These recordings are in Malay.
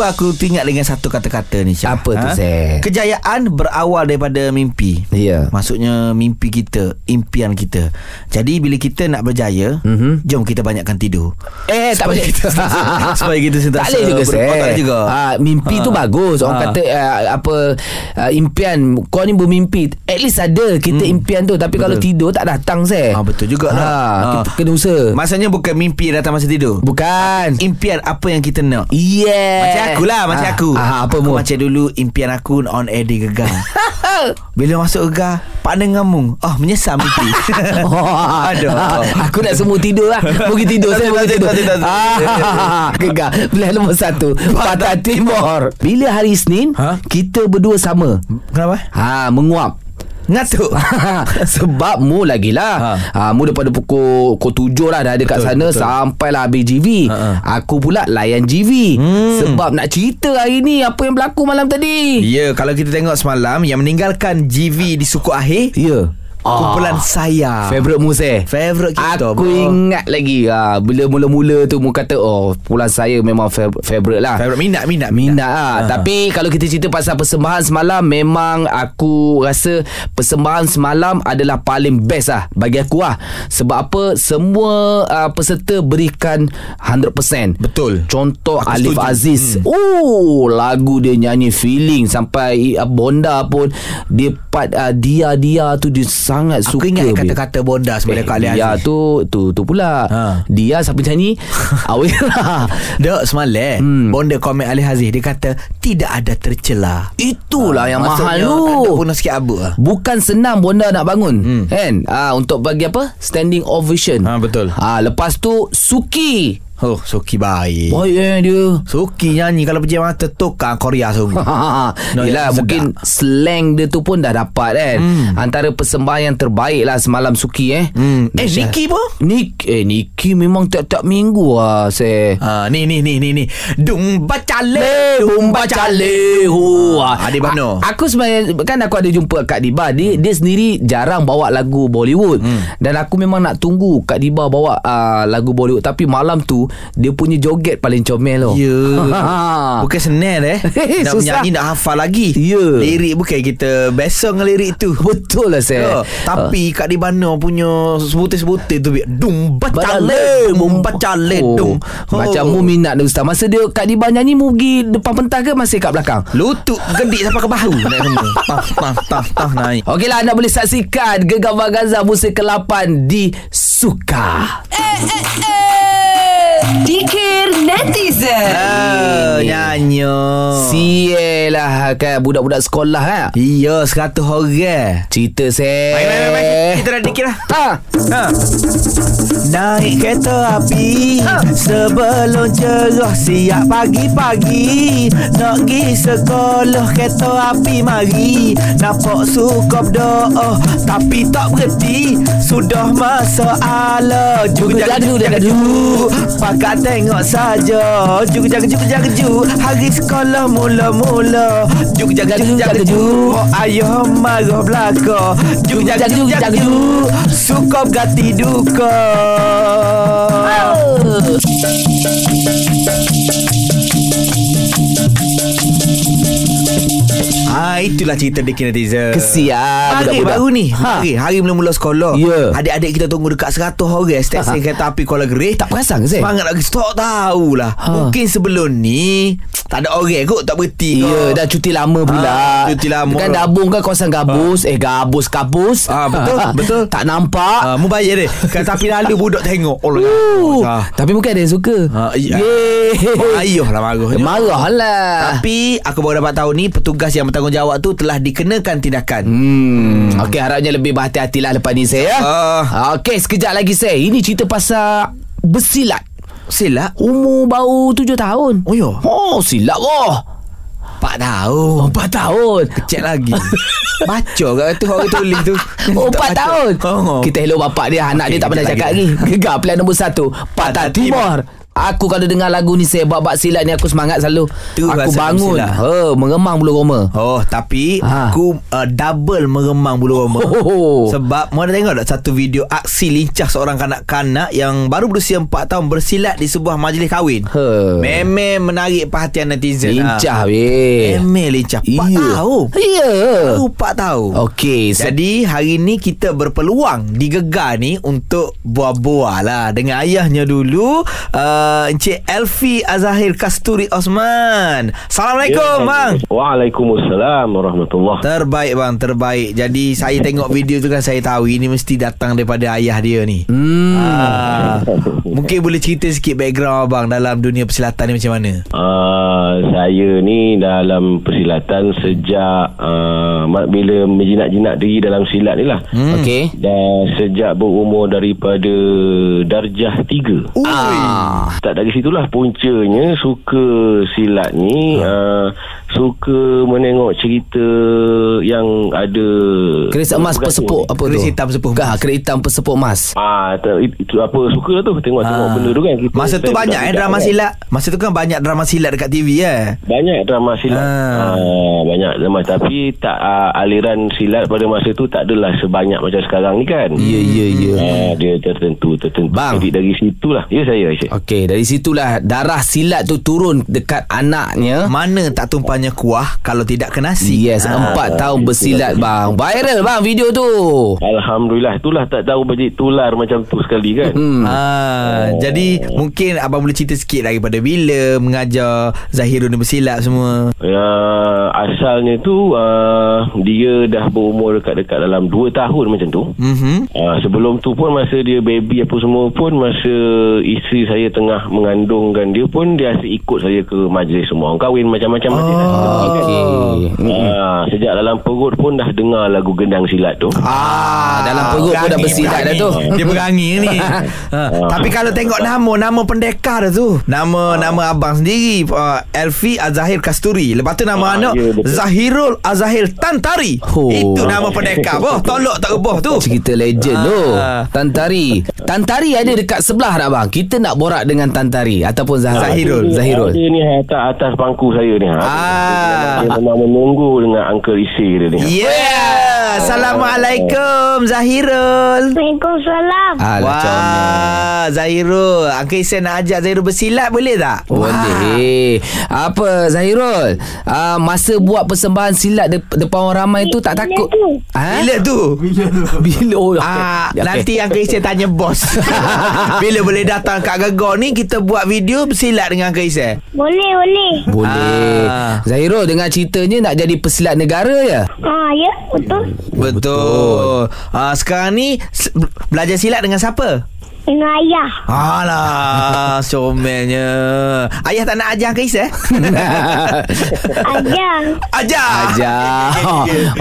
Tiba-tiba aku teringat dengan satu kata-kata ni Syah. Apa tu, Seh? Kejayaan berawal daripada mimpi Ya. Maksudnya mimpi kita Impian kita Jadi bila kita nak berjaya Mhm. Jom kita banyakkan tidur Eh tak Supaya boleh kita Supaya kita tak sentiasa boleh juga saya. juga Ha, mimpi tu Ha. bagus. Orang Ha. kata uh, apa uh, impian kau ni bermimpi. At least ada kita impian tu tapi kalau tidur tak datang saya. Ah, betul juga lah. Ha, Ah. kita kena usaha. Maksudnya bukan mimpi datang masa tidur Bukan. Impian apa yang kita nak Yeah. Macam aku lah Macam Ah, aku. Ah, apa Aku macam dulu Impian aku on air di Gegar. Bila masuk Gegar Partner ngamung Oh menyesal mimpi. Aduh. Aku nak semua tidur lah. Pergi tidur Saya tak, tidur. Ah, Gegar. Pilihan nombor satu. Patah Timur. Bila hari Isnin Ha? Kita berdua sama. Kenapa? Ha menguap Ngatuk Sebab mu lagi lah ha. Ha. Mu daripada pukul Pukul 7 lah Dah ada kat Betul, sana betul. Sampailah habis GV Ha, ha. Aku pula layan GV Hmm. Sebab nak cerita hari ni Apa yang berlaku malam tadi Ya kalau kita tengok semalam Yang meninggalkan GV di suku akhir Ya Kumpulan saya. Favorite mu saya Favorite kita Aku bro. ingat lagi ha, Bila mula-mula tu Mu kata Oh pulang saya memang fav- favorite lah. Favorite minat minat Minat lah Ha. Tapi kalau kita cerita pasal persembahan semalam Memang aku rasa Persembahan semalam adalah paling best lah Bagi aku lah. Sebab apa? Semua uh, peserta berikan 100% Betul. Contoh Aku Alif setuju. Aziz. Hmm. Oh Lagu dia nyanyi feeling Sampai uh, Bonda pun Dia part uh, Dia-dia tu Dia sangat Aku suka ingat babe. kata-kata bonda kau Eh, Alih dia Aziz. tu Tu tu pula. Ha. Dia siapa nyanyi. Awira Dok semalam Hmm. Bonda komen Ali Aziz Dia kata Tidak ada tercela. Itulah yang mahal Maksudnya, tu Ada bonus sikit apa lah Bukan senang bonda nak bangun Hmm. Kan? Ah, Untuk bagi apa? Standing ovation. Ha, betul. ah, Lepas tu Suki Oh Suki baik. Baik eh dia. Suki nyanyi Kalau pejam mata Tukar Korea sungguh No, Yelah mungkin Slang dia tu pun dah dapat kan? Hmm. Antara persembahan yang terbaik lah Semalam Suki eh. Hmm. Eh. Niki pun Nik, Eh Niki memang tiap-tiap minggu lah Saya Ah, ni ni ni ni ni. Dung bacale, Dung bacale Ah, Adik Bano. A- Aku sebenarnya Kan aku ada jumpa Kak Diba. Dia, dia sendiri jarang bawa lagu Bollywood. Hmm. Dan aku memang nak tunggu Kak Diba bawa uh, lagu Bollywood. Tapi malam tu Dia punya joget paling comel loh Ya. Bukan senang eh. nak Susah. menyanyi nak hafal lagi. Ya. Lirik bukan kita besok dengan lirik tu. Betul lah Ya, saya tapi Kak Dibana punya sebutir-sebutir tu. Dung bacale, mum bacale oh, dung. Macam mu minat dia Ustaz Masa dia Kak Diba nyanyi Mu pergi depan pentas ke Masih kat belakang Lutut gedik sampai ke bahu naik semua. Tah tah tah tah naik. Okeylah anda boleh saksikan Gegar Bagaza musim ke-8 di Suka. Dikir netizen Ah, nyanyi. Sielah kan budak-budak sekolah kan. Iya, seratus orang. Cerita saya. Baik, baik, baik, baik. Kita dah dikir lah. Ha. Ha. Naik kereta api Sebelum cerah siap pagi-pagi Nak pergi sekolah kereta api mari Nampak suka berdoa Tapi tak berhenti Sudah jaga juk jaga juk Pakat tengok saja Juk jaga juk jaga juk Hari sekolah mula-mula. Juk jaga juk jaga juk Mak ayah marah belaka. Juk jaga juk jaga juk Suka berganti duka. Ah itulah cerita Deki Netizen. Kesian Hari budak-budak. baru ni Ha. Hari Hari mula-mula sekolah Ya. Adik-adik kita tunggu dekat 100 orang Stesen Ha. kereta api Kuala Gerih Tak perasan ke saya? Semangat lagi Tak tahulah Ha. Mungkin sebelum ni Tak ada orang kot Tak berhenti Ya, kot. dah cuti lama pula. Ah, cuti lama. Kan Dabung kan kawasan gabus. Eh, gabus kabus. Ah, betul, betul. tak nampak. Ah, mu bayar dia Kereta api lalu budak tengok Oh lah Uh, ah. Tapi mungkin ada yang suka. Ah, iya. Yeay. Ayuh lah marah Marah lah. Tapi Aku baru dapat tahu ni Petugas yang bertanggungjawab tu Telah dikenakan tindakan Hmm. Okey, harapnya lebih berhati-hatilah lepas ni saya. Ah. Okey, sekejap lagi saya. Ini cerita pasal bersilat. Silap Umur baru tujuh tahun. Oh, ya? Oh, silap oh. 4 tahun Empat tahun. Cek lagi Baca kat tu Orang tulis tu Oh, empat tahun. oh. Kita hello bapak dia. Anak Okey, dia tak pernah cakap lagi. lagi. Gegar pilihan nombor satu. Patah Timur. Aku kalau dengar lagu ni Saya bab-bab silat ni Aku semangat selalu. Tu Aku bangun. ha, Mengemang bulu roma. Oh tapi Ha. Aku uh, double meremang bulu roma. Oh. Sebab Mu ada tengok tak Satu video aksi lincah Seorang kanak-kanak Yang baru berusia 4 tahun Bersilat di sebuah majlis kahwin. Ha. Memang menarik perhatian netizen. Lincah ha. weh. Memang lincah. 4 Iya. tahun? Ya Baru 4 tahun. Okey so, Jadi hari ni kita berpeluang di Gegar ni untuk buah-buah lah. Dengan ayahnya dulu uh, Encik Elfi Azahir Kasturi Osman. Assalamualaikum Ya, bang. Waalaikumsalam warahmatullahi Terbaik bang, terbaik. Jadi saya tengok video tu kan saya tahu ini mesti datang daripada ayah dia ni. hmm. Ah, mungkin boleh cerita sikit background abang dalam dunia persilatan ni macam mana? Uh, saya ni dalam persilatan sejak uh, bila menjinak-jinak diri dalam silat ni lah. Hmm. Okey Dan sejak berumur daripada darjah 3. Ui. Ah. Tak dari situlah puncanya suka silat ni uh, suka menengok cerita yang ada Keris emas ni. Apa Keris tu hitam pesepuk Kah, emas. Keris hitam pesepuk emas Ah, ter, itu apa suka tu tengok-tengok Ah. benda tu kan. Kita Masa tu banyak eh drama kan. silat. Masa tu kan banyak drama silat dekat TV eh. Banyak drama silat. Ah. Ah. banyak drama tapi tak uh, aliran silat pada masa tu tak adalah sebanyak macam sekarang ni kan. Ya ya ya Ah, dia tertentu tertentu. Bang. Jadi dari situlah. Ya saya. Okey, dari situlah darah silat tu turun dekat anaknya. Mana tak tumpahnya kuah kalau tidak ke nasi. Yes, empat tahun bersilat bang. Viral bang video tu. Alhamdulillah itulah tak tahu bajik tular macam tu sekali kan. Hmm. Ah, jadi mungkin abang boleh cerita sikit daripada bila mengajar Zahirul ni bersilat semua. Ya, asalnya tu uh, dia dah berumur dekat-dekat dalam 2 tahun macam tu. Mhm. Uh, sebelum tu pun masa dia baby apa semua pun masa isteri saya tengah mengandungkan dia pun dia asyik ikut saya ke majlis semua orang kahwin macam-macam majlis Okey. Ah, sejak dalam perut pun dah dengar lagu gendang silat tu. Ah, dalam perut pun dah berani, bersilat dah berani. tu. Dia berangi ni. ha, tapi kalau tengok nama nama pendekar dah tu. Nama nama abang sendiri uh, Elfi Azahir Kasturi. Lepas tu nama Ah, anak ya, betul. Zahirul Azahir Tantari. Oh. Itu nama pendekar. Boh, tolok tak reboh tu. Cerita legend tu Ah. Tantari Tantari ada dekat sebelah tak bang Kita nak borak dengan Tantari Ataupun Zah- Zahirul. Zahirul Dia ni atas, atas pangku saya ni. Ha. Ah. Dia memang menunggu dengan Uncle Isi dia ni. Yeah. Assalamualaikum Zahirul. Waalaikumsalam. Alah Wah, Zahirul. Uncle Isen nak ajak Zahirul bersilat boleh tak? Boleh Apa Zahirul uh, Masa buat persembahan silat dep- Depan orang ramai tu Tak takut tu. ha? Bila tu? Bila oh, okay. Ah, Okay. nanti Uncle Isen tanya bos. Bila boleh datang kat Gegar ni kita buat video bersilat dengan Uncle Isen. Boleh, boleh. Boleh Ah. Zahirul dengan ceritanya Nak jadi pesilat negara ya Ah, ya, betul. Betul. Ah, sekarang ni belajar silat dengan siapa? Dengan ayah. Alah, comelnya. Ayah tak nak ajar Uncle Isen? Ajar. ajar. Ajar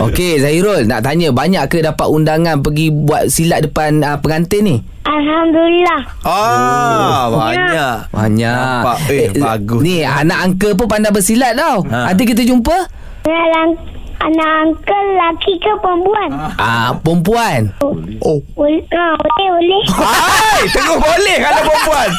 Okey Zahirul Nak tanya Banyak ke dapat undangan Pergi buat silat depan uh, pengantin ni Alhamdulillah. Ah, banyak. Banyak Nampak. Eh, bagus. Ni anak uncle pun pandai bersilat tau Ha. Nanti kita jumpa Dengan anak uncle laki ke perempuan? Ah, Perempuan Oh. Boleh, ah, boleh, boleh. Hai, tengok boleh kalau perempuan.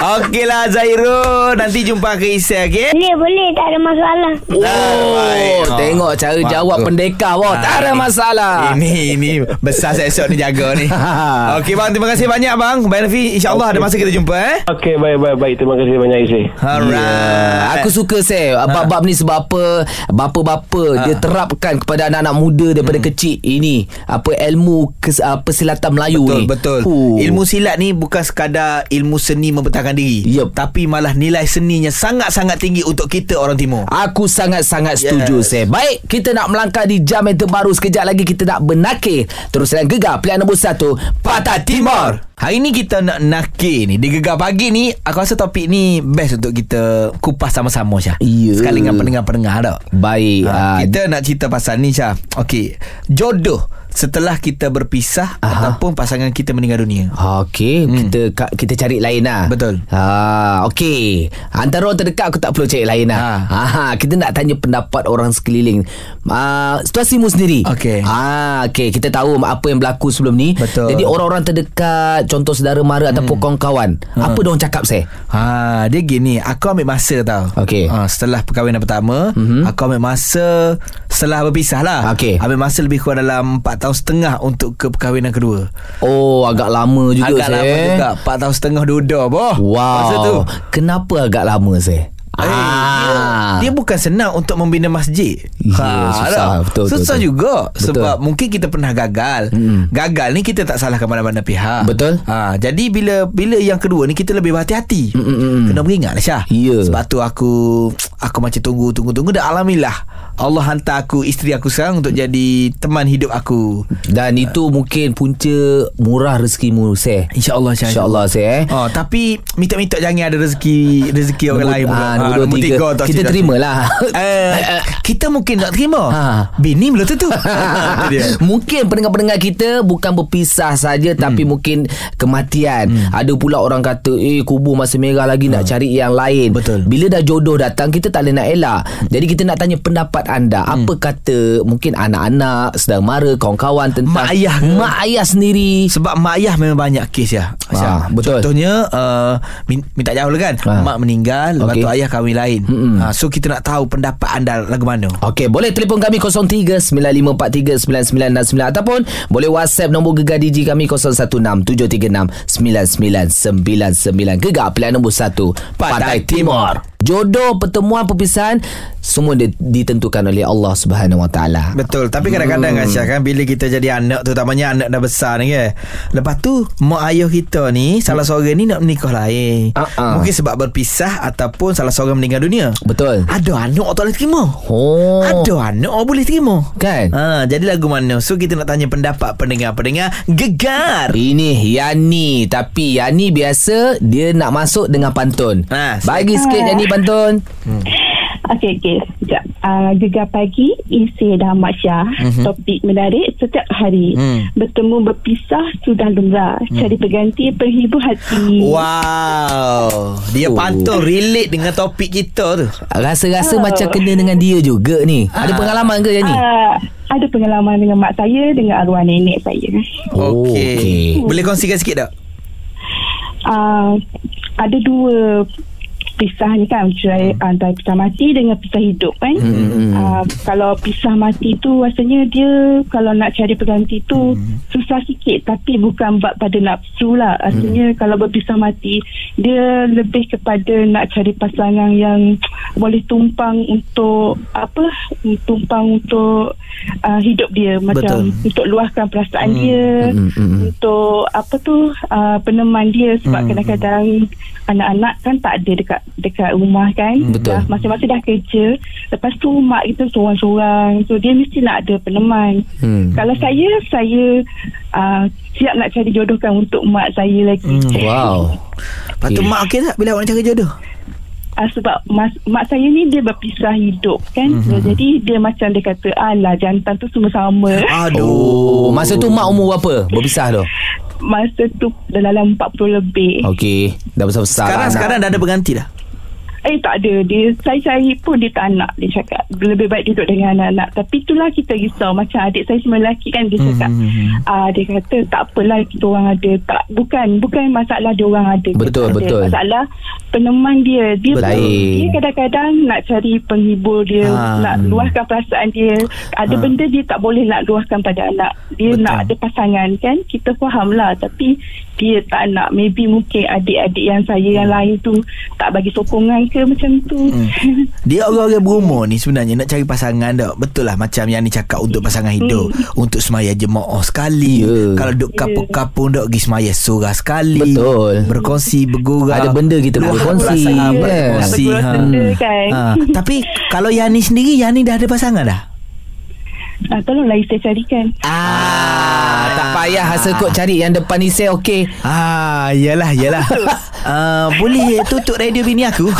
Okeylah Zairul, nanti jumpa ke Isa okey? Boleh, boleh. Tak ada masalah. Oh, baik. tengok cara jawab pendekar wah, Tak ada masalah Ini ini besar esok ni jaga ni. Okey bang, terima kasih banyak bang. Rafi, insya-Allah ada masa kita jumpa eh. Okey, baik, baik, baik. Terima kasih banyak Isi. Alright. Yeah. Aku suka say Bab-bab ni sebab apa Bapa-bapa Ha. Dia terapkan kepada anak-anak muda Daripada kecil Ini Apa ilmu kes, uh, Persilatan Melayu Betul ni betul. Huh. Ilmu silat ni bukan sekadar ilmu seni mempertahankan diri. Yup. Tapi malah nilai seninya sangat-sangat tinggi untuk kita orang timur. Aku sangat-sangat setuju Yes. Baik Kita nak melangkah di jam yang terbaru Sekejap lagi kita nak bernakir Terus dengan gegar Pilihan nombor satu Patah Timur Hari ni kita nak nakir ni. Di Gegar Pagi ni Aku rasa topik ni Best untuk kita Kupas sama-sama Syah. Ya. Sekali dengan pendengar-pendengar tak? Baik. Ha, ah, Kita nak cerita pasal ni Syah. Okey. Jodoh setelah kita berpisah Aha. ataupun pasangan kita meninggal dunia. Okey, hmm. kita kita cari lain lah. Betul. Ha, okey. Antara orang terdekat aku tak perlu cari lain lah. Ha. ha kita nak tanya pendapat orang sekeliling. Uh, situasimu sendiri. Okey. Ha, okey, kita tahu apa yang berlaku sebelum ni. Betul. Jadi orang-orang terdekat, contoh saudara mara hmm. ataupun kawan-kawan, apa dia orang cakap saya? Ha, dia gini, aku ambil masa tau. Okey. Ha, setelah perkahwinan pertama, mm-hmm. aku ambil masa setelah berpisah lah. Okey. Ambil masa lebih kurang dalam 4 tahun setengah untuk ke perkahwinan kedua. Oh, agak lama juga Agak saya. lama juga 4 tahun setengah duduk boh. Wow. Masa tu. Kenapa agak lama saya? Eh, dia, dia bukan senang untuk membina masjid. Ya, susah. tak? Betul, Susah betul, juga betul. sebab mungkin kita pernah gagal. Mm-mm. Gagal ni kita tak salahkan mana-mana pihak. Betul. Ha, jadi bila bila yang kedua ni kita lebih berhati-hati. Mm-mm. Kena beringat lah Syah. Ya. Sebab tu aku aku macam tunggu tunggu tunggu dan alhamdulillah Allah hantar aku isteri aku sekarang untuk jadi teman hidup aku. Dan itu mungkin punca murah rezekimu saya. InsyaAllah Syah. InsyaAllah saya eh. Oh, tapi minta-minta jangan ada rezeki rezeki orang lain pula. ah, nombor nombor tiga. tak Kita silap. terima lah. Eh, kita mungkin nak terima. Ha. Bini belum tentu. Mungkin pendengar-pendengar kita bukan berpisah saja hmm. tapi mungkin kematian. Hmm. Ada pula orang kata eh kubur masih merah lagi nak cari yang lain. Betul. Bila dah jodoh datang kita tak boleh nak elak. Jadi kita nak tanya pendapat anda. Apa kata mungkin anak-anak, saudara mara, kawan-kawan tentang Mak ayah ke? mak ayah sendiri. Sebab mak ayah memang banyak kes ya. Ah, betul. Contohnya uh, min, minta jauh lah kan. Ah. Mak meninggal lepas Okey. tu ayah kahwin lain. Ha, so kita nak tahu pendapat anda lagu mana. Okey, boleh telefon kami 0395439969 ataupun boleh WhatsApp nombor Gegar Digi kami 0167369999. Gegar pilihan nombor 1 Pantai Timur. Jodoh, pertemuan, perpisahan semua di- ditentukan oleh Allah Subhanahu Wa Taala. Betul. Tapi kadang-kadang hmm. Aisyah kan Bila kita jadi anak Terutamanya anak dah besar ni kan Lepas tu Mak ayah kita ni Salah seorang ni nak menikah lain. Ah, ah. Mungkin sebab berpisah Ataupun salah seorang meninggal dunia. Betul. Ada anak tak boleh terima? Oh. Ada anak boleh terima? Kan? ha, Jadi lagu mana? So kita nak tanya pendapat pendengar-pendengar. Gegar. Ini Yani. Tapi Yani biasa Dia nak masuk dengan pantun. Ha, Bagi sikit Yani pantun Okey, okey. Sekejap. Uh, gegar pagi, isi dah Ahmad Syah. Mhm. Topik menarik setiap hari. Hmm. Bertemu berpisah sudah lumrah. Cari pengganti penghibur hati. Wow Dia Oh. pantun relate dengan topik kita tu Rasa-rasa Oh. macam kena dengan dia juga ni Ada Ah. pengalaman ke Yani? Uh, ada pengalaman dengan mak saya dengan arwah nenek saya. Oh, Okey. okey. Boleh kongsikan sikit tak? Uh, ada dua pisah ni kan cerai Hmm. antara pisah mati dengan pisah hidup kan Hmm. uh, kalau pisah mati tu rasanya dia kalau nak cari pengganti tu Hmm. susah sikit tapi bukan bab pada nafsu lah rasanya Hmm. kalau berpisah mati dia lebih kepada nak cari pasangan yang boleh tumpang untuk apa tumpang untuk uh, hidup dia macam Betul. untuk luahkan perasaan Hmm. dia Hmm, hmm, hmm. untuk apa tu uh, peneman dia sebab Hmm. kadang-kadang anak-anak kan tak ada dekat dekat rumah kan Hmm, betul. dah masing-masing dah kerja lepas tu mak kita seorang-seorang so dia mesti nak ada peneman Hmm. kalau saya saya uh, siap nak cari jodohkan untuk mak saya lagi Hmm. Wow Lepas tu Okey. mak okey tak bila awak nak cari jodoh? uh, sebab mas, mak saya ni dia berpisah hidup kan Mhm. so, jadi dia macam dia kata alah jantan tu semua sama Oh Masa tu mak umur berapa? Berpisah tu masa tu dalam 40 lebih. Okey. Dah besar-besar Sekarang lah sekarang dah ada berganti dah. Eh tak ada dia saya cari pun dia tak nak dia cakap lebih baik duduk dengan anak-anak tapi itulah kita risau macam adik saya semua lelaki kan dia cakap Hmm. ah dia kata tak apalah kita orang ada tak bukan bukan masalah dia orang ada Betul, Dia tak ada. betul. masalah peneman dia dia Betul. dia kadang-kadang nak cari penghibur dia Ah. nak luahkan perasaan dia ada Ah. benda dia tak boleh nak luahkan pada anak dia Betul. nak ada pasangan kan kita faham lah tapi dia tak nak maybe mungkin adik-adik yang saya yang lain tu tak bagi sokongan ke macam tu Hmm. Dia orang-orang berumur ni sebenarnya nak cari pasangan tak. Betul lah macam yang ni cakap untuk pasangan hidup. Untuk semaya jemaah sekali. Ya. Kalau duduk kapung-kapung tak pergi semaya surah sekali. Betul. Berkongsi, bergurau. Ada benda kita boleh Luahkan kongsi, perasaan, kan? Berkongsi. Bergurau Ha. benda kan. Ha. Tapi kalau Yani sendiri, Yani dah ada pasangan dah? Ah, tolonglah saya carikan. Ah, tak payah Hasil kot cari yang depan ni saya okey. Ah, iyalah, iyalah. uh, Boleh tutup radio bini aku?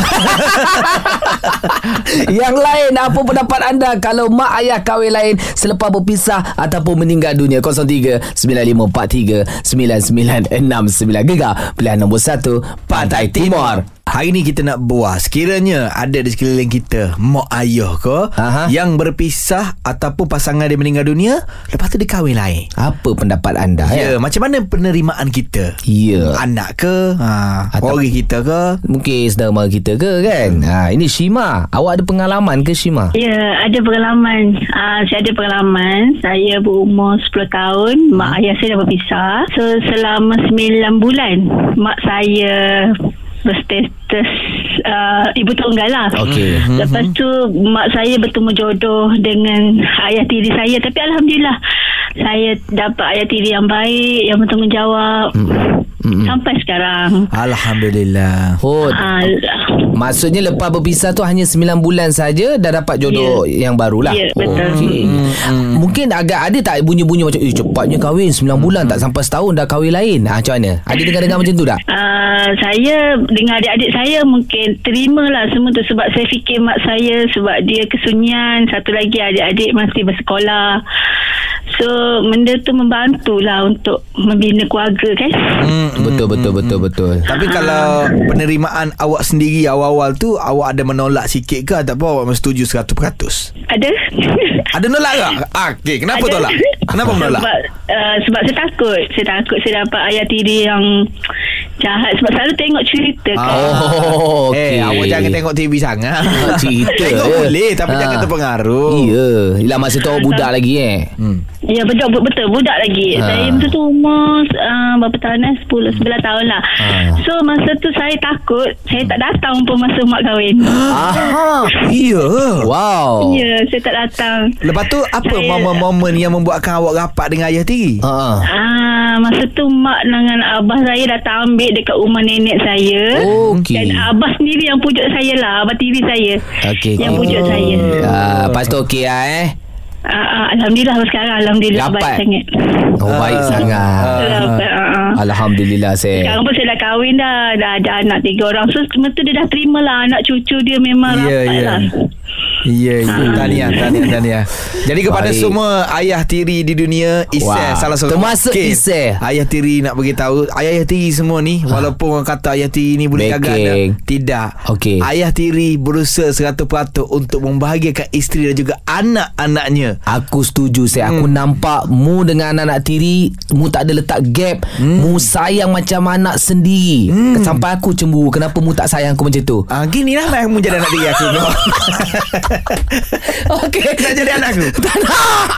Yang lain Apa pendapat anda Kalau mak ayah kahwin lain Selepas berpisah Ataupun meninggal dunia? 03 9543 9969 Gegar Pilihan nombor 1 Pantai Timur Hari ni kita nak buat Sekiranya ada di sekeliling kita Mak ayah ke Aha. Yang berpisah Ataupun pasangan dia meninggal dunia Lepas tu dia kahwin lain Apa pendapat anda Ya, eh? macam mana penerimaan kita? Ya Anak ke? Ha, Atau- Orang kita ke? Mungkin saudara mara kita ke kan ha, Ini Shima Awak ada pengalaman ke Shima Ya, ada pengalaman. Uh, saya ada pengalaman. Saya berumur 10 tahun. Mak ayah saya dah berpisah. So, selama 9 bulan, mak saya este berstatus uh, ibu tunggal lah. Okey. Lepas tu, mak saya bertemu jodoh dengan ayah tiri saya. Tapi Alhamdulillah, saya dapat ayah tiri yang baik, yang bertanggungjawab. Mm-mm. Sampai sekarang. Alhamdulillah Oh Uh, Maksudnya lepas berpisah tu Hanya 9 bulan saja Dah dapat jodoh Yang barulah Ya, betul. Okey. Mungkin agak ada tak Bunyi-bunyi macam Eh cepatnya kahwin 9 bulan Tak sampai setahun Dah kahwin lain ha, Macam mana Ada dengar-dengar macam tu tak Uh, saya dengan adik-adik saya mungkin terima lah semua tu sebab saya fikir mak saya sebab dia kesunyian satu lagi adik-adik masih bersekolah so benda tu membantulah untuk membina keluarga kan Hmm, Betul betul betul betul Tapi kalau penerimaan awak sendiri awal-awal tu Awak ada menolak sikit ke Ataupun awak setuju 100%? ada Ada nolak ke? Ah, okay. Kenapa Ada. tolak? Kenapa menolak? sebab, uh, sebab saya takut saya takut saya dapat ayah tiri yang jahat sebab selalu tengok cerita kan Oh Eh, okey. awak jangan tengok TV sangat. Cerita Tengok je. boleh tapi Ha. jangan terpengaruh. Ya Yelah masa tu awak budak lagi eh Hmm. Ya betul betul budak lagi. Ha. Saya masa tu umur uh, berapa tahun eh? 10 11 tahun lah. Ha. So masa tu saya takut saya tak datang pun masa mak kahwin. Aha Ya. Wow Ya, saya tak datang. Lepas tu apa Saya- momen-momen yang membuatkan awak rapat dengan ayah tiri? Ha. Ah, masa tu mak dengan abah saya datang ambil dekat rumah nenek saya. Okey. Dan abah sendiri yang pujuk saya lah, abah tiri saya. Okey Yang okey. pujuk saya. Ah, Lepas tu okey lah eh Ah, ah, alhamdulillah sekarang alhamdulillah Dapat. baik sangat. Oh baik sangat Dapat, ah, ah. Alhamdulillah saya Sekarang pun saya dah kahwin dah Dah ada anak tiga orang So semasa tu dia dah terima lah Anak cucu dia memang Ya, rapat ya. lah Ya, ya. Tahniah, tahniah, tahniah. Jadi kepada Baik. semua ayah tiri di dunia, Isai Wah. salah satu. Termasuk Okey. Isai. Ayah tiri nak beritahu, ayah tiri semua ni, walaupun orang kata ayah tiri ni boleh gagal. Tidak. Okey. Ayah tiri berusaha 100% untuk membahagiakan isteri dan juga anak-anaknya. Aku setuju saya Aku nampak Mu dengan anak-anak tiri Mu tak ada letak gap Mu sayang macam anak sendiri Sampai aku cemburu Kenapa mu tak sayang aku macam tu Ah, gini lah yang mu jadi anak tiri aku. Okey. Nak jadi anak aku. Tak nak.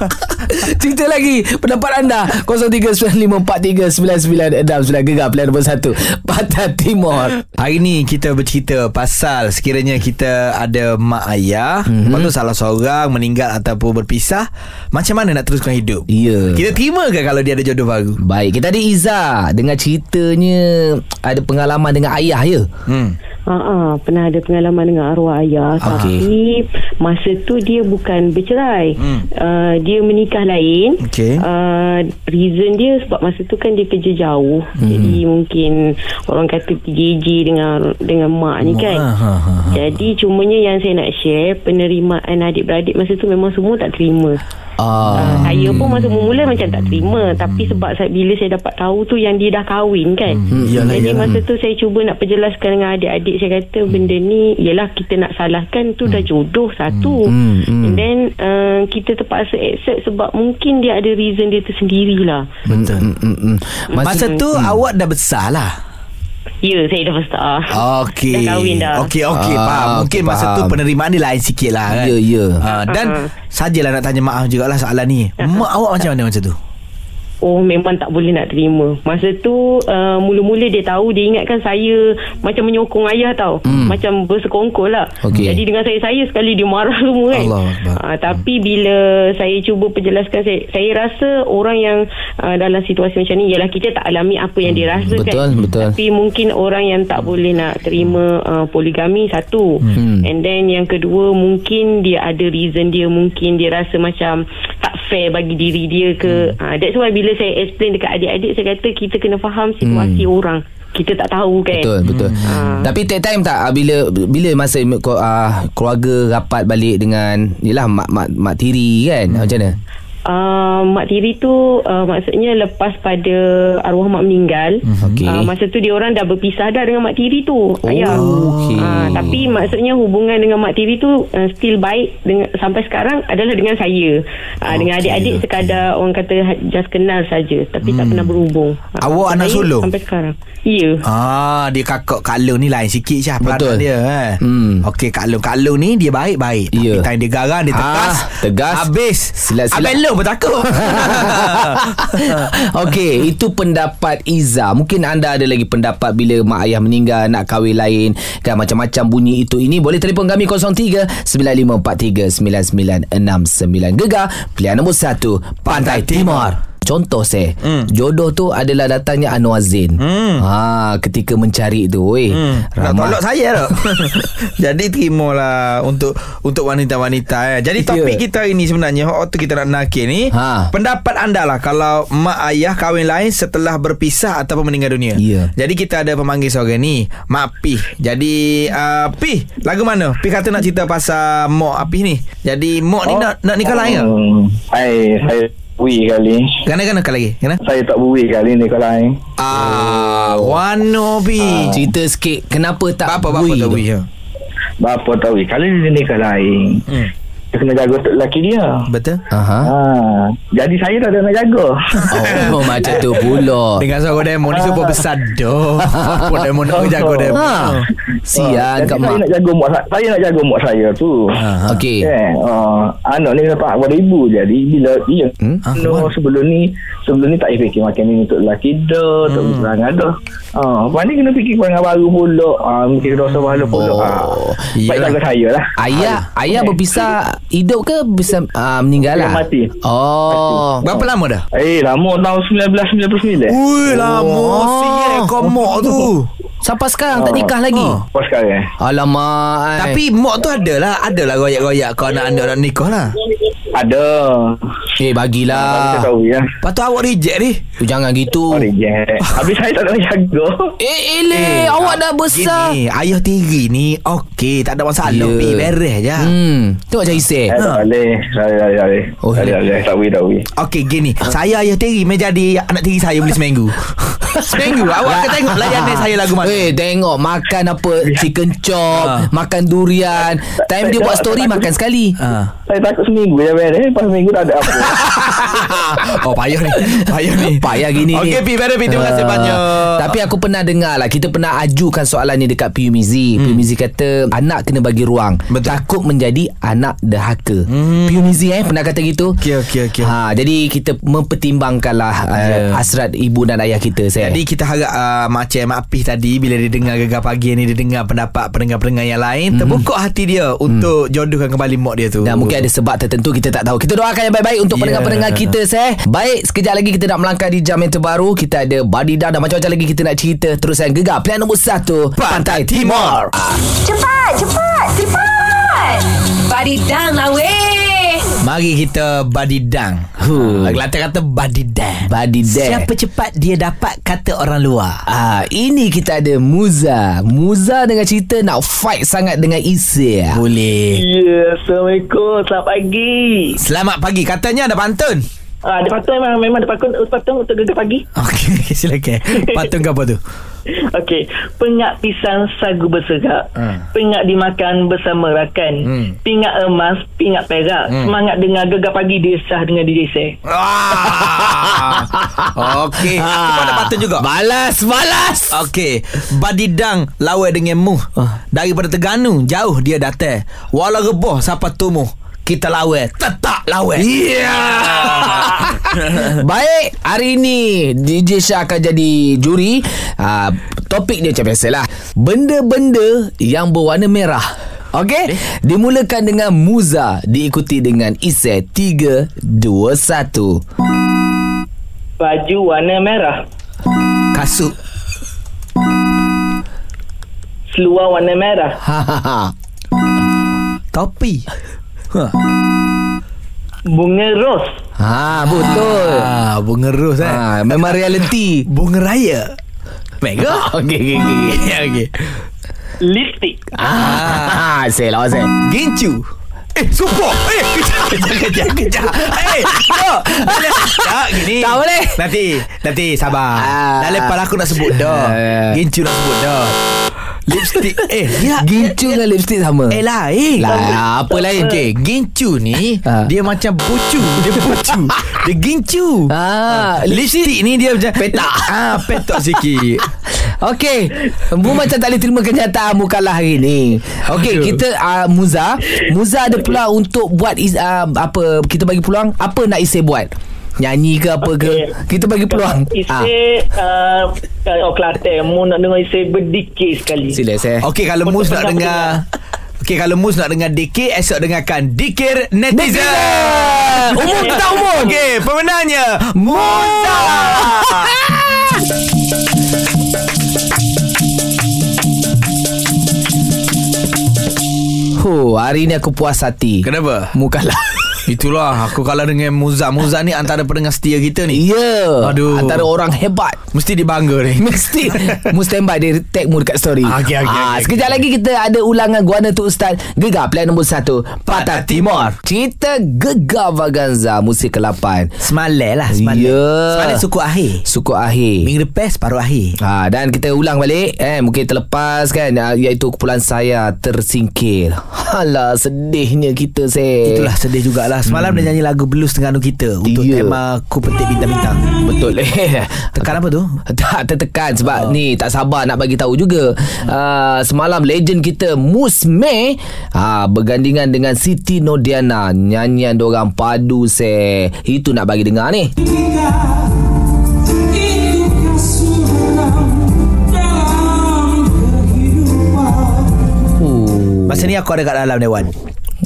Cerita lagi. Pendapat anda. 0395439969 Gegar pilihan nombor 1 Pantai Timur. Hari ni kita bercerita pasal sekiranya kita ada mak ayah, mm-hmm. lepas tu salah seorang meninggal ataupun berpisah, macam mana nak teruskan hidup? Ya. Kita terima ke kalau dia ada jodoh baru? Baik kita ada Iza Dengar ceritanya Ada pengalaman dengan ayah ya? Hmm. Ha ah, pernah ada pengalaman dengan arwah ayah Okey. tapi masa tu dia bukan bercerai. Hmm. Uh, dia menikah lain. Okey. Uh, reason dia sebab masa tu kan dia kerja jauh. Hmm. Jadi mungkin orang kata PJJ dengan dengan mak ni kan. Ha, ha, ha, ha. Jadi cumanya yang saya nak share penerimaan adik-beradik masa tu memang semua tak terima. Ah, Uh, saya pun masa mula macam tak terima tapi sebab saya, bila saya dapat tahu tu yang dia dah kahwin kan Hmm, iyalah, jadi iyalah. masa tu saya cuba nak perjelaskan dengan adik-adik saya kata benda ni ialah kita nak salahkan tu dah jodoh satu Hmm, hmm. and then uh, kita terpaksa accept sebab mungkin dia ada reason dia tersendirilah Betul. mm, mm, mm. Masa, tu awak dah besar lah. Ya saya dah besar Okey. Dah kahwin dah. Okey, okey, Ah, faham. Mungkin okey, masa tu faham. penerimaan dia lain sikit lah kan. Ya, ya. Ah, dan Ah. sajalah nak tanya maaf jugalah soalan ni. Mak awak macam mana macam tu? Oh memang tak boleh nak terima Masa tu uh, Mula-mula dia tahu Dia ingatkan saya Macam menyokong ayah tau Hmm. Macam bersekongkol lah Okey. Jadi dengan saya-saya Sekali dia marah semua kan Akbar. uh, Tapi bila Saya cuba perjelaskan Saya, saya rasa Orang yang uh, Dalam situasi macam ni Ialah kita tak alami Apa yang dia rasa Betul, kan betul. Tapi mungkin orang yang tak boleh nak terima uh, Poligami Satu Hmm. And then yang kedua Mungkin dia ada reason dia Mungkin dia rasa macam Tak fair bagi diri dia ke Hmm. uh, That's why bila saya explain dekat adik-adik Saya kata kita kena faham situasi Hmm. orang kita tak tahu kan. Betul betul. Hmm. Tapi take time tak ah, bila bila masa uh, keluarga rapat balik dengan yalah mak mak mak tiri kan. Hmm. Macam mana? Uh, mak tiri tu uh, maksudnya lepas pada arwah mak meninggal Okey. uh, masa tu dia orang dah berpisah dah dengan mak tiri tu oh, ayah okey. uh, tapi maksudnya hubungan dengan mak tiri tu uh, still baik dengan, sampai sekarang adalah dengan saya uh, okay, dengan adik-adik okay. sekadar orang kata just kenal saja tapi hmm. tak pernah berhubung uh, Awak anak sulung? sampai sekarang ya Ah, dia kakak Kak Long ni lain sikit je Betul. dia eh. Hmm. Okey Kak Long Kak Long ni dia baik-baik. Tapi time dia garang dia tegas Ah, tegas. Habis Silat-silat. Pun takut Okey, itu pendapat Iza. Mungkin anda ada lagi pendapat bila mak ayah meninggal nak kahwin lain kan macam-macam bunyi itu ini boleh telefon kami 03 9543 9969 Gegar pilihan nombor 1 Pantai Timur. Contoh saya hmm. Jodoh tu adalah datangnya Anwar Zain hmm. ha, Ketika mencari tu Weh Hmm, nak tolak saya tak? Jadi terimalah untuk untuk wanita-wanita eh. Jadi topik kita hari ni sebenarnya waktu kita nak nakir ni, Ha. pendapat anda lah kalau mak ayah kahwin lain setelah berpisah ataupun meninggal dunia. Ya. Jadi kita ada pemanggil seorang ni, Mak Pih. Jadi uh, Pih, lagu mana? Pih kata nak cerita pasal Mok Apih ni. Jadi Mok ni nak nak nikah lain ke? Hai, saya bui kali. Kena-kena lagi. Kena? Saya tak bui kali ni kalau lain. Ah, wano Pih. Cerita sikit Kenapa tak Apa-apa bui tak tu? bui. ya. Bapa tahu kali ni nikah lain. Hmm. Dia kena jaga untuk lelaki dia. Betul? Aha. Ha, jadi saya tak ada nak jaga. Oh, macam tu pula. Dengan suara demo ni super besar doh. Apa demo nak jaga demo. Ha. Sian kat saya mak. nak jaga mak sa- saya nak jaga mak saya tu. Okey. Eh, uh, anak ni dapat pada ibu jadi bila dia Hmm? hmm? no, sebelum ni sebelum ni tak payah fikir makan ni untuk lelaki dah untuk Hmm. perangai dah ah uh, ni kena fikir perangai baru pula ah uh, mikir dosa baru pula Oh. ah baik Iyalah. jaga saya lah Ayah ayah Eh. berpisah hidup ke bisa uh, meninggal lah? Mati. Oh. Berapa lama dah? eh lama tahun 1999 Ui lama Oh. sial kau mok tu. Sampai sekarang tak nikah lagi? apa sekarang Alamak. ai. Tapi mok tu adalah adalah royak-royak kau nak anda nak nikah lah. ada eh bagilah. saya tahu ya Lepas tu awak reject ni. Tu jangan gitu. oh reject habis saya tak nak jaga Eh, ele, awak dah besar. Gini, ayah tiri ni okey, tak ada masalah. Ya. Pi beres je. Hmm, tengok macam Isai. Eh, tak boleh Saya tak boleh Oh, Tak boleh. Tak boleh Okey gini Saya ayah tiri Mai jadi anak tiri saya Boleh seminggu Seminggu Awak akan tengok layanan saya lagu mana Eh tengok makan apa chicken chop, Ha. makan durian. Time dia buat story makan sekali. Ah. Saya takut seminggu je beres Lepas seminggu tak ada apa oh payah ni Payah ni Payah gini Okey Pi Beres Pi Terima kasih Ah. banyak Tapi aku pernah dengar lah Kita pernah ajukan soalan ni Dekat PUMIZI hmm. PUMIZI kata Anak kena bagi ruang Betul. Takut menjadi Anak dahaka hmm. PUMIZI eh Pernah kata gitu Okey okey okey Ha, jadi kita mempertimbangkanlah uh, hasrat ibu dan ayah kita saya. Jadi kita harap uh, Macam Mak Pih tadi Bila dia dengar gegar pagi ni Dia dengar pendapat Pendengar-pendengar yang lain Terbuka hati dia Untuk jodohkan kembali mak dia tu dan mungkin ada sebab tertentu kita tak tahu. Kita doakan yang baik-baik untuk Yeah. pendengar-pendengar kita saya. Baik, sekejap lagi kita nak melangkah di jam yang terbaru. Kita ada Badida dan macam-macam lagi kita nak cerita. Terusan gegar pilihan nombor 1 Pantai Timur. Cepat, cepat, cepat. Badidang lah weh. Mari kita badidang Huh. huh. Kelantan kata badidang Badidang. Siapa cepat dia dapat kata orang luar Ah, ini kita ada Muza. Muza dengan cerita nak fight sangat dengan Isya. Boleh Ya, Assalamualaikum. Selamat pagi. Selamat pagi Katanya ada pantun Ah, ada patung memang, memang ada patung, patung untuk gegar pagi. Okey silakan Pantun ke apa tu Okey. Pengat pisang sagu berserak. Hmm. Pengat dimakan bersama rakan. Hmm. Pingat emas, pingat perak. Hmm. Semangat dengar gegar pagi desah dengan DJ saya. Wah. Okey Aku ada pantun juga Balas, balas. Okey Badidang Lawan dengan mu Daripada Terengganu Jauh dia datang Walau reboh Siapa tumuh Kita lawan Tetap lawan Yeah. Baik, hari ini DJ Syah akan jadi juri. Uh, topik dia macam biasalah. Benda-benda yang berwarna merah. Okey? Dimulakan dengan Muza, diikuti dengan Isai 3 2 1. Baju warna merah. Kasut Seluar warna merah. Ha ha ha. Topi ha. Bunga ros. Ha, betul. Ah, bunga ros eh Ha, memang reality. Bunga raya ke? Okey, okey, okey. Okey. Lipstick. Ah, saya lawan saya. Gincu. Eh, super. Eh, kejap, kejap, kejap, kejap. Eh, no. Tak, gini. Tak boleh. Nanti, nanti sabar. Ah. Dah lepas aku nak sebut dah. Ah. Gincu nak sebut dah. Lipstick. Eh, dia, Gincu dengan lipstick sama. Eh lain Lah, apa lain? Okay Gincu ni Ha. Dia macam bucu Dia bucu Dia gincu Ah, Lipstick ni dia macam Petak. Ah, Petak sikit Okey, Mu macam tak boleh terima kenyataan mu kalah hari ni. Okey, kita uh, Muza, Muza ada peluang untuk buat is, uh, apa kita bagi peluang apa nak isi buat? Nyanyi ke apa ke? Kita bagi peluang. Isi Ah, uh, Oh Kelantan Mu nak dengar isi berdikir sekali sila saya. Okey kalau Mus nak dengar Okey kalau Mus nak dengar Dikir Esok dengarkan Dikir Netizen Netizen! Umur kita umur. Okey pemenangnya Muza Huh, hari ni aku puas hati. Kenapa? Mu kalah. Itulah Aku kalah dengan Muza Muza ni antara pendengar setia kita ni. Ya. Aduh. Antara orang hebat. Mesti dibangga ni. Mesti. Mu standby Dia tag mu dekat story. Ah, okey, okey, Ah, okey, Sekejap lagi kita ada ulangan Guana tu Ustaz. Gegar plan nombor 1 Patah Timur. Cerita Gegar Vaganza Musim ke-8 Semalam lah Semalam. Ya. Semalam suku akhir. Suku akhir. Minggu lepas paruh akhir. Ha, dan kita ulang balik. Eh mungkin terlepas kan ah, iaitu kumpulan saya tersingkir. Alah sedihnya kita se. Itulah sedih jugalah Semalam dia nyanyi lagu blues Terengganu kita Untuk Ya. tema Ku Petik Bintang-Bintang Betul eh. Tekan apa tu? Tak tertekan sebab oh. ni tak sabar nak bagi tahu juga. Uh, semalam legend kita Musme uh, bergandingan dengan Siti Nodiana. Nyanyian diorang padu se. Itu nak bagi dengar ni. Masa ni aku ada kat dalam Dewan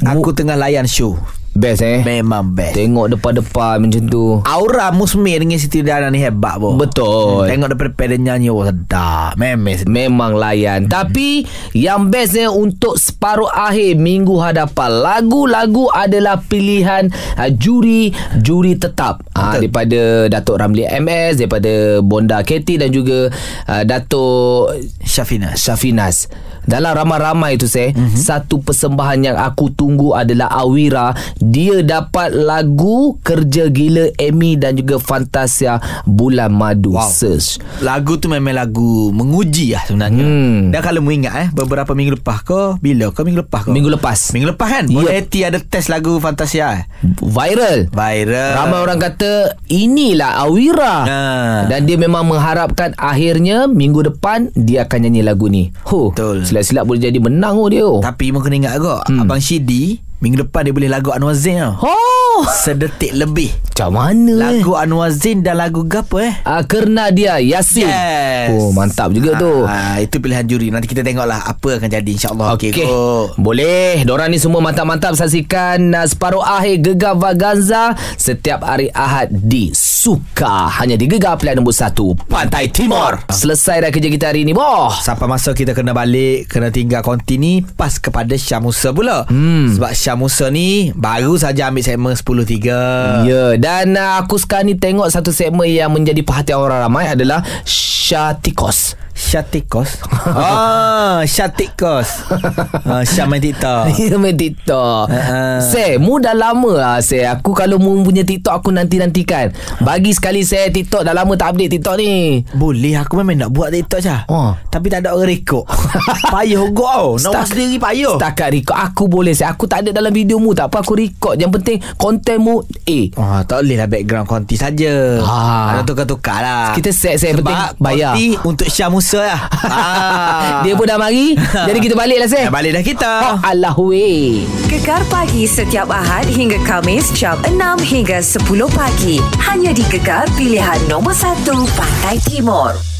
Aku tengah layan show best eh. Memang best Tengok depan-depan macam tu. Aura Musmi dengan Siti Dana ni hebat boh. Betul. Tengok depan-depan dia nyanyi Oh sedap Memang sedap Memang layan hmm. Tapi Yang bestnya Untuk separuh akhir Minggu hadapan Lagu-lagu adalah pilihan uh, Juri Juri tetap uh, Daripada Datuk Ramli MS Daripada Bonda Keti Dan juga uh, Datuk Syafinas Syafinas dalam ramai-ramai tu saya mm-hmm. Satu persembahan yang aku tunggu adalah Awira Dia dapat lagu Kerja Gila Amy dan juga Fantasia Bulan Madu Wow. Search Lagu tu memang lagu Menguji lah sebenarnya Hmm. Dan kalau mu ingat eh Beberapa minggu lepas ke Bila ke minggu lepas ke Minggu lepas Minggu lepas kan Ya. Bonda Eti ada test lagu Fantasia eh Viral Viral Ramai orang kata Inilah Awira Ha. Dan dia memang mengharapkan Akhirnya Minggu depan Dia akan nyanyi lagu ni Huh, Betul. Silap-silap boleh jadi menang oh dia oh. Tapi mu kena ingat kau Hmm. Abang Shidi Minggu depan dia boleh lagu Anwar Zain tau Oh Sedetik lebih Macam mana eh Lagu Anwar Zain dan lagu gapo eh Ah, Kerna dia Yasin Yes Oh mantap juga tu Ah, Itu pilihan juri Nanti kita tengoklah Apa akan jadi InsyaAllah Okey. Okey kot Boleh. Diorang ni semua mantap-mantap saksikan uh, separuh akhir Gegar Vaganza setiap hari Ahad di Suka. Hanya di Gegar pilihan nombor 1 Pantai Timur. Selesai dah kerja kita hari ni, boh. Sampai masa kita kena balik Kena tinggal konti ni Pas kepada Syah Musa pula Hmm. Sebab Syah Musa ni Baru saja ambil segmen 10.3 Ya, dan uh, aku sekarang ni tengok satu segmen yang menjadi perhatian orang ramai adalah Syatikos. Syatikos. Ah Syatikos. Ah, Syah main TikTok. Ya main TikTok. Ha. Say Mu dah lama lah Say Aku kalau mu punya TikTok Aku nanti-nantikan. Bagi sekali saya TikTok Dah lama tak update TikTok ni. Boleh aku memang nak buat TikTok Syah. Oh. Tapi tak ada orang rekod. Payah kau Nak buat sendiri payah Setakat record Aku boleh say Aku tak ada dalam video mu Tak apa aku record. Yang penting Konten mu Eh Oh, tak boleh lah background konti saja. Ah. Ada tukar-tukar lah. Kita set-set Sebab penting bayar. konti untuk Syah Musa lah. ah. Dia pun dah mari Jadi kita balik lah say Dah balik dah kita. Oh Allah weh Gegar pagi setiap Ahad hingga Kamis jam 6 hingga 10 pagi. Hanya di Gegar pilihan nombor 1 Pantai Timur.